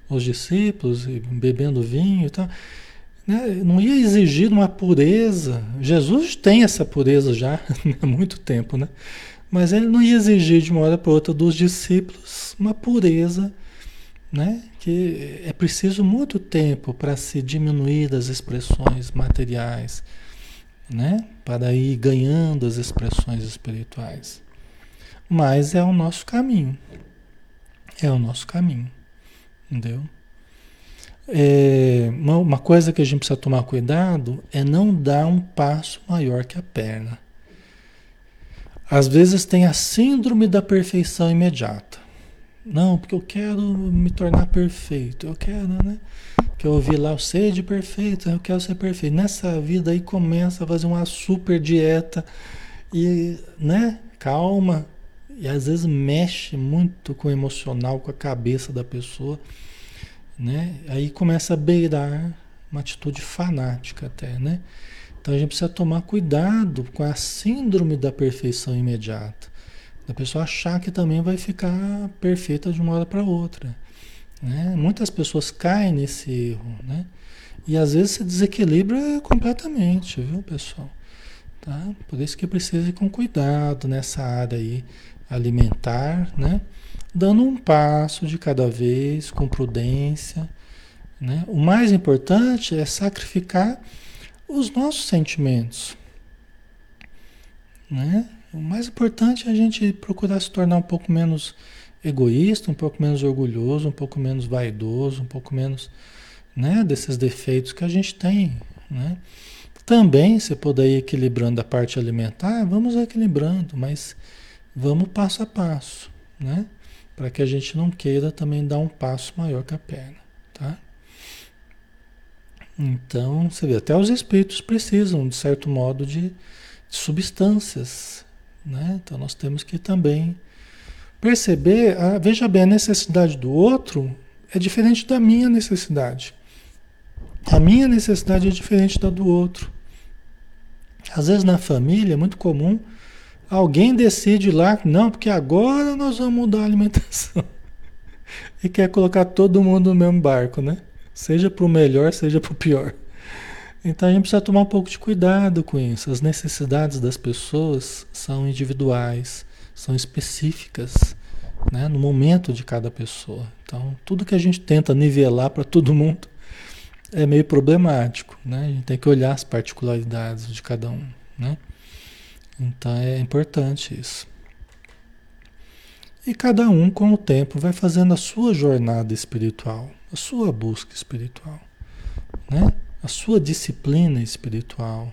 os discípulos e bebendo vinho e tal. Né? Não ia exigir uma pureza. Jesus tem essa pureza já há muito tempo, né? Mas ele não ia exigir de uma hora para outra dos discípulos uma pureza, né? Que é preciso muito tempo para se diminuir das expressões materiais né? Para ir ganhando as expressões espirituais. Mas é o nosso caminho. É o nosso caminho. Entendeu? É, uma, uma coisa que a gente precisa tomar cuidado é não dar um passo maior que a perna. Às vezes tem a síndrome da perfeição imediata. Não, porque eu quero me tornar perfeito. Eu quero, né? Que eu ouvi lá, sede perfeito, eu quero ser perfeito. Nessa vida aí começa a fazer uma super dieta e, né, calma. E às vezes mexe muito com o emocional, com a cabeça da pessoa, né? Aí começa a beirar uma atitude fanática até, né? Então a gente precisa tomar cuidado com a síndrome da perfeição imediata. A pessoa achar que também vai ficar perfeita de uma hora para outra. Né? Muitas pessoas caem nesse erro, né? E às vezes se desequilibra completamente, viu, pessoal? Tá? Por isso que precisa ir com cuidado nessa área aí alimentar, né? Dando um passo de cada vez, com prudência, né? O mais importante é sacrificar os nossos sentimentos, né? O mais importante é a gente procurar se tornar um pouco menos egoísta, um pouco menos orgulhoso, um pouco menos vaidoso, um pouco menos né, desses defeitos que a gente tem. Né? Também você poder ir equilibrando a parte alimentar, vamos equilibrando, mas vamos passo a passo, né? Para que a gente não queira também dar um passo maior que a perna, tá? Então, você vê, até os espíritos precisam, de certo modo, de, de substâncias, né? Então nós temos que também perceber, a, veja bem, a necessidade do outro é diferente da minha necessidade. A minha necessidade é diferente da do outro. Às vezes na família é muito comum alguém decide lá, não, porque agora nós vamos mudar a alimentação. e quer colocar todo mundo no mesmo barco, né? Seja para o melhor, seja para o pior. Então a gente precisa tomar um pouco de cuidado com isso. As necessidades das pessoas são individuais são específicas né, no momento de cada pessoa. Então, tudo que a gente tenta nivelar para todo mundo é meio problemático. Né? A gente tem que olhar as particularidades de cada um. Né? Então, é importante isso. E cada um, com o tempo, vai fazendo a sua jornada espiritual, a sua busca espiritual, né? a sua disciplina espiritual.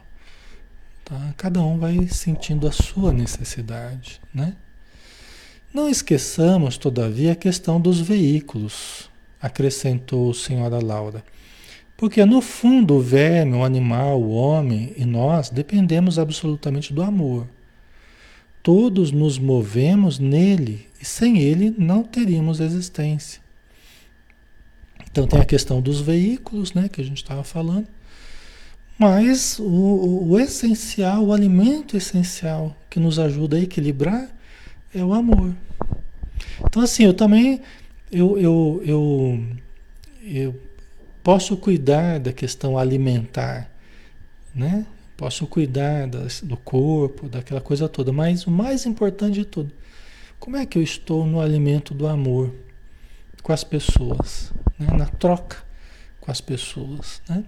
Tá? Cada um vai sentindo a sua necessidade, né? Não esqueçamos, todavia, a questão dos veículos, acrescentou a senhora Laura. Porque no fundo o verme, o animal, o homem e nós dependemos absolutamente do amor. Todos nos movemos nele e sem ele não teríamos existência. Então tem a questão dos veículos, né, que a gente estava falando. Mas o, o, o, essencial, o alimento essencial que nos ajuda a equilibrar é o amor. Então assim, eu também eu, eu, eu, eu posso cuidar da questão alimentar, né? Posso cuidar das, do corpo, daquela coisa toda, mas o mais importante de tudo, como é que eu estou no alimento do amor com as pessoas, né? na troca com as pessoas, né?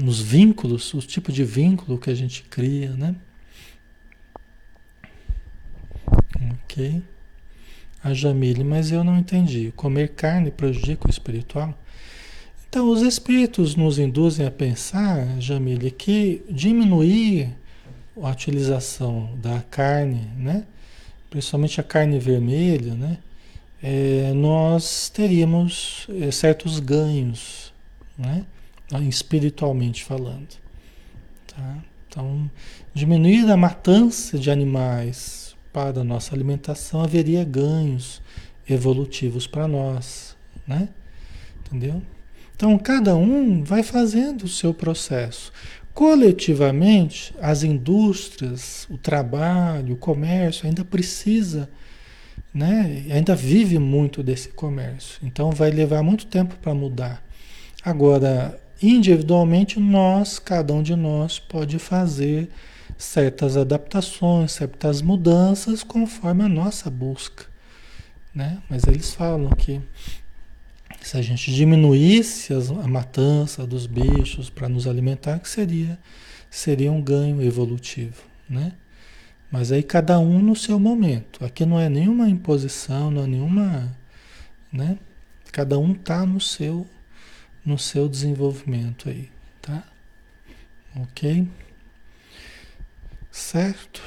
Nos vínculos, o tipo de vínculo que a gente cria, né? Ok. A Jamile, mas eu não entendi. Comer carne prejudica o espiritual? Então, os espíritos nos induzem a pensar, Jamile, que diminuir a utilização da carne, né? principalmente a carne vermelha, né? É, nós teríamos é, certos ganhos, né? Espiritualmente falando. Tá? Então, diminuir a matança de animais para a nossa alimentação haveria ganhos evolutivos para nós, né? Entendeu? Então, cada um vai fazendo o seu processo. Coletivamente, as indústrias, o trabalho, o comércio ainda precisa, né? ainda vive muito desse comércio. Então, vai levar muito tempo para mudar. Agora, individualmente, nós, cada um de nós, pode fazer certas adaptações, certas mudanças conforme a nossa busca. Né? Mas eles falam que se a gente diminuísse a matança dos bichos para nos alimentar, que seria, seria um ganho evolutivo, né? Mas aí cada um no seu momento. Aqui não é nenhuma imposição, não é nenhuma, né? Cada um tá no seu no seu desenvolvimento aí, tá? OK? Certo?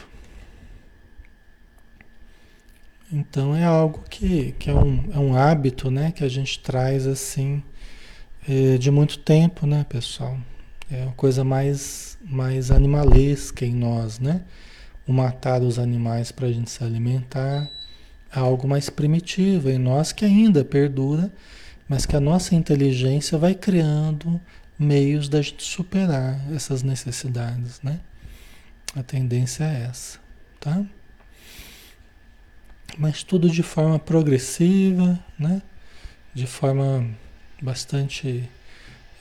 Então é algo que, que é, um, é um hábito né, que a gente traz assim é, de muito tempo, né, pessoal? É uma coisa mais, mais animalesca em nós, né? O matar os animais para a gente se alimentar é algo mais primitivo em nós que ainda perdura, mas que a nossa inteligência vai criando meios da gente superar essas necessidades, né? A tendência é essa, tá? mas tudo de forma progressiva, né? de forma bastante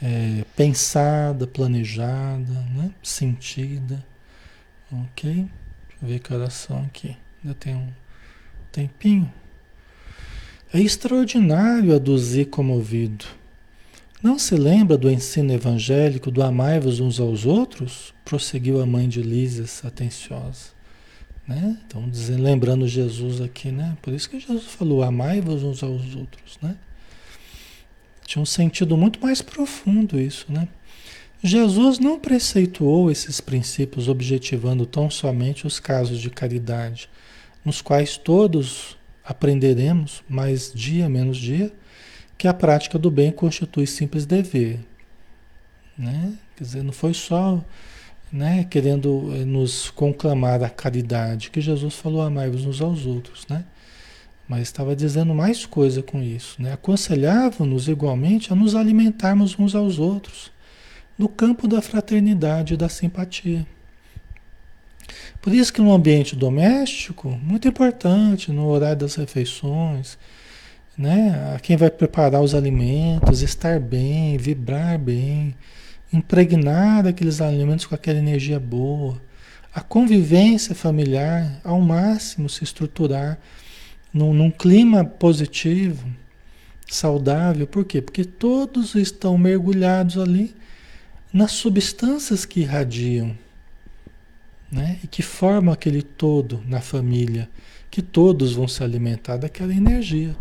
é, pensada, planejada, né? sentida. Ok? Deixa eu ver que oração aqui. Ainda tem um tempinho. É extraordinário aduzir comovido. Não se lembra do ensino evangélico do amai-vos uns aos outros? Prosseguiu a mãe de Lísias, atenciosa. Né? Então, dizendo, lembrando Jesus aqui, né? Por isso que Jesus falou, amai-vos uns aos outros, né? Tinha um sentido muito mais profundo isso, né? Jesus não preceituou esses princípios objetivando tão somente os casos de caridade, nos quais todos aprenderemos, mais dia menos dia, que a prática do bem constitui simples dever. Né? Quer dizer, não foi só né, querendo eh, nos conclamar a caridade, que Jesus falou amai-vos uns aos outros, né? Mas estava dizendo mais coisa com isso, né? Aconselhava-nos igualmente a nos alimentarmos uns aos outros, no campo da fraternidade e da simpatia. Por isso que no ambiente doméstico, muito importante, no horário das refeições, né? Quem vai preparar os alimentos, estar bem, vibrar bem, impregnar aqueles alimentos com aquela energia boa, a convivência familiar ao máximo se estruturar num, num clima positivo, saudável. Por quê? Porque todos estão mergulhados ali nas substâncias que irradiam, né? E que formam aquele todo na família, que todos vão se alimentar daquela energia,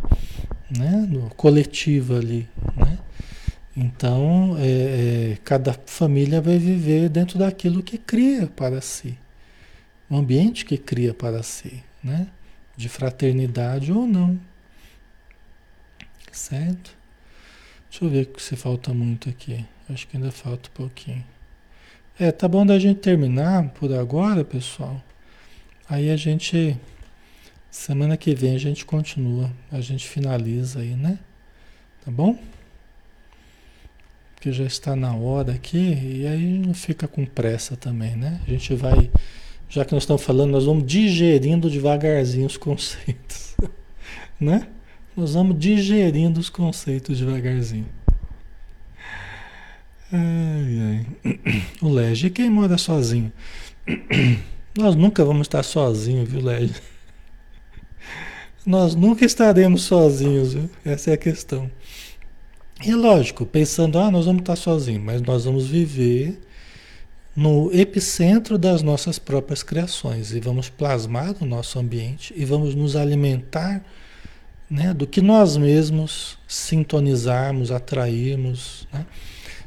né? No coletivo ali, né? Então, é, é, cada família vai viver dentro daquilo que cria para si. O ambiente que cria para si, né? De fraternidade ou não. Certo? Deixa eu ver se falta muito aqui. Acho que ainda falta um pouquinho. É, tá bom da gente terminar por agora, pessoal. Aí a gente. Semana que vem a gente continua. A gente finaliza aí, né? Tá bom? Porque já está na hora aqui e aí não fica com pressa também, né? A gente vai. Já que nós estamos falando, nós vamos digerindo devagarzinho os conceitos. né? Nós vamos digerindo os conceitos devagarzinho. Ai, ai. O Lege, quem mora sozinho? Nós nunca vamos estar sozinhos, viu, Lege? Nós nunca estaremos sozinhos, viu? Essa é a questão. E lógico, pensando, ah, nós vamos estar sozinhos, mas nós vamos viver no epicentro das nossas próprias criações e vamos plasmar o nosso ambiente e vamos nos alimentar né, do que nós mesmos sintonizarmos, atrairmos, né?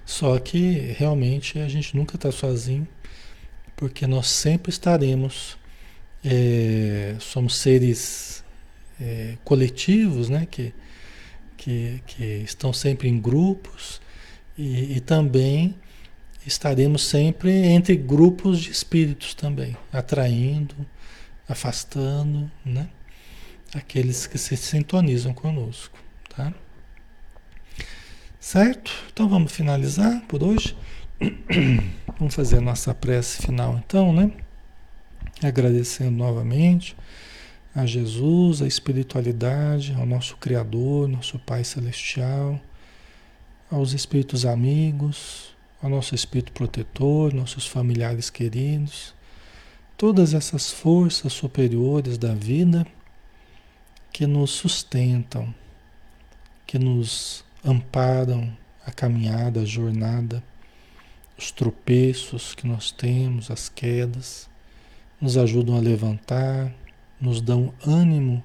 Só que realmente a gente nunca está sozinho, porque nós sempre estaremos, é, somos seres é, coletivos, né? Que, que, que estão sempre em grupos e, e também estaremos sempre entre grupos de espíritos também, atraindo, afastando, né? Aqueles que se sintonizam conosco, tá? Certo? Então vamos finalizar por hoje. Vamos fazer a nossa prece final então, né? Agradecendo novamente a Jesus, a espiritualidade, ao nosso Criador, nosso Pai Celestial, aos espíritos amigos, ao nosso espírito protetor, nossos familiares queridos, todas essas forças superiores da vida que nos sustentam, que nos amparam a caminhada, a jornada, os tropeços que nós temos, as quedas, nos ajudam a levantar, nos dão ânimo,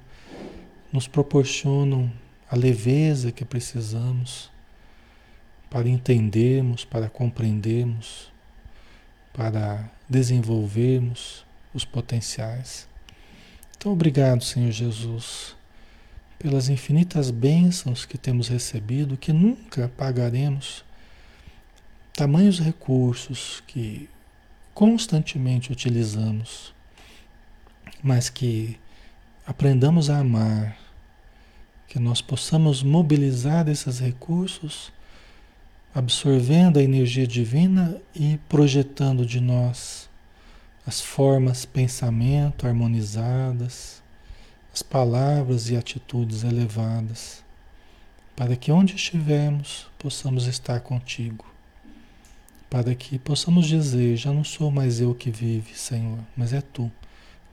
nos proporcionam a leveza que precisamos para entendermos, para compreendermos, para desenvolvermos os potenciais. Então, obrigado, Senhor Jesus pelas infinitas bênçãos que temos recebido, que nunca pagaremos, tamanhos recursos que constantemente utilizamos, mas que aprendamos a amar, que nós possamos mobilizar esses recursos, absorvendo a energia divina e projetando de nós as formas pensamento harmonizadas as palavras e atitudes elevadas, para que onde estivermos possamos estar contigo, para que possamos dizer: já não sou mais eu que vive, Senhor, mas é tu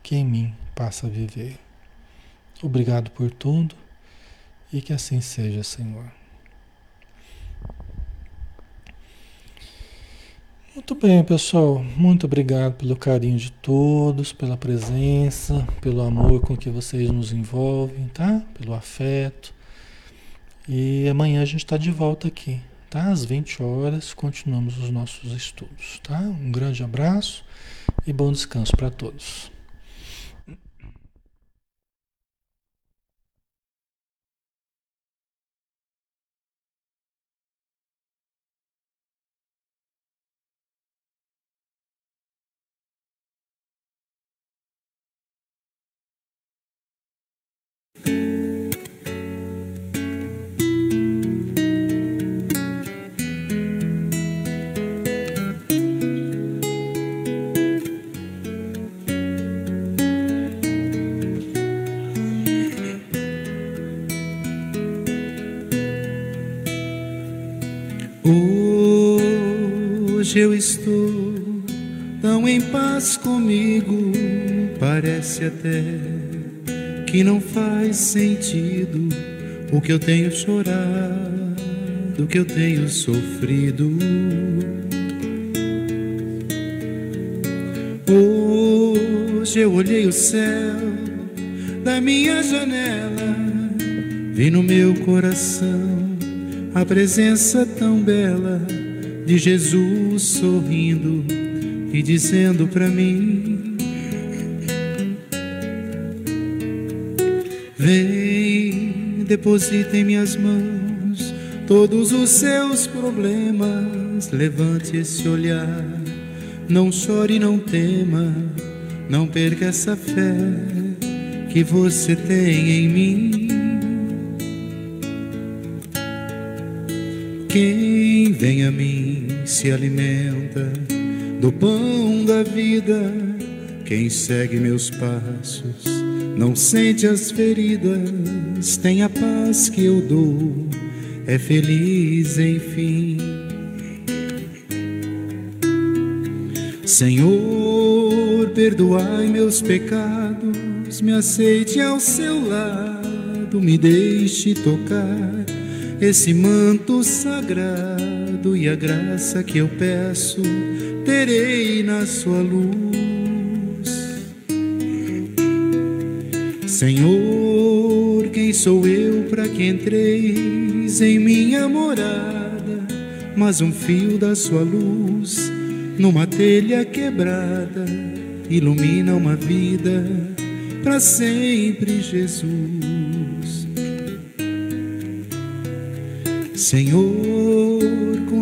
que em mim passa a viver. Obrigado por tudo e que assim seja, Senhor. Muito bem, pessoal. Muito obrigado pelo carinho de todos, pela presença, pelo amor com que vocês nos envolvem, tá? Pelo afeto. E amanhã a gente está de volta aqui, tá? Às 20 horas continuamos os nossos estudos, tá? Um grande abraço e bom descanso para todos. Hoje eu estou tão em paz comigo, parece até que não faz sentido o que eu tenho chorado, o que eu tenho sofrido. Hoje eu olhei o céu da minha janela, vi no meu coração a presença tão bela de Jesus sorrindo e dizendo para mim: Vem, deposita em minhas mãos todos os seus problemas. Levante esse olhar, não chore, não tema, não perca essa fé que você tem em mim. Quem vem a mim se alimenta do pão da vida. Quem segue meus passos não sente as feridas, tem a paz que eu dou é feliz enfim. Senhor, perdoai meus pecados, me aceite ao seu lado, me deixe tocar esse manto sagrado e a graça que eu peço terei na sua luz. Senhor, quem sou eu para que entreis em minha morada? Mas um fio da sua luz, numa telha quebrada, ilumina uma vida para sempre, Jesus. Senhor,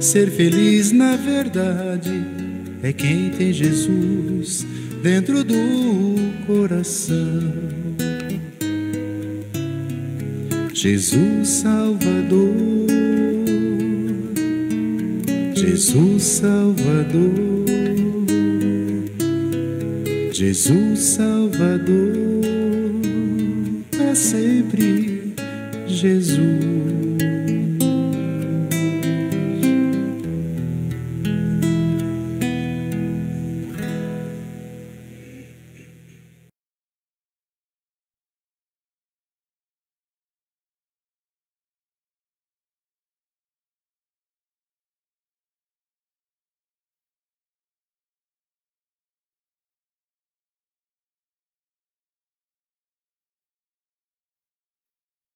ser feliz na verdade é quem tem Jesus dentro do coração. Jesus Salvador, Jesus Salvador, Jesus Salvador, é sempre Jesus.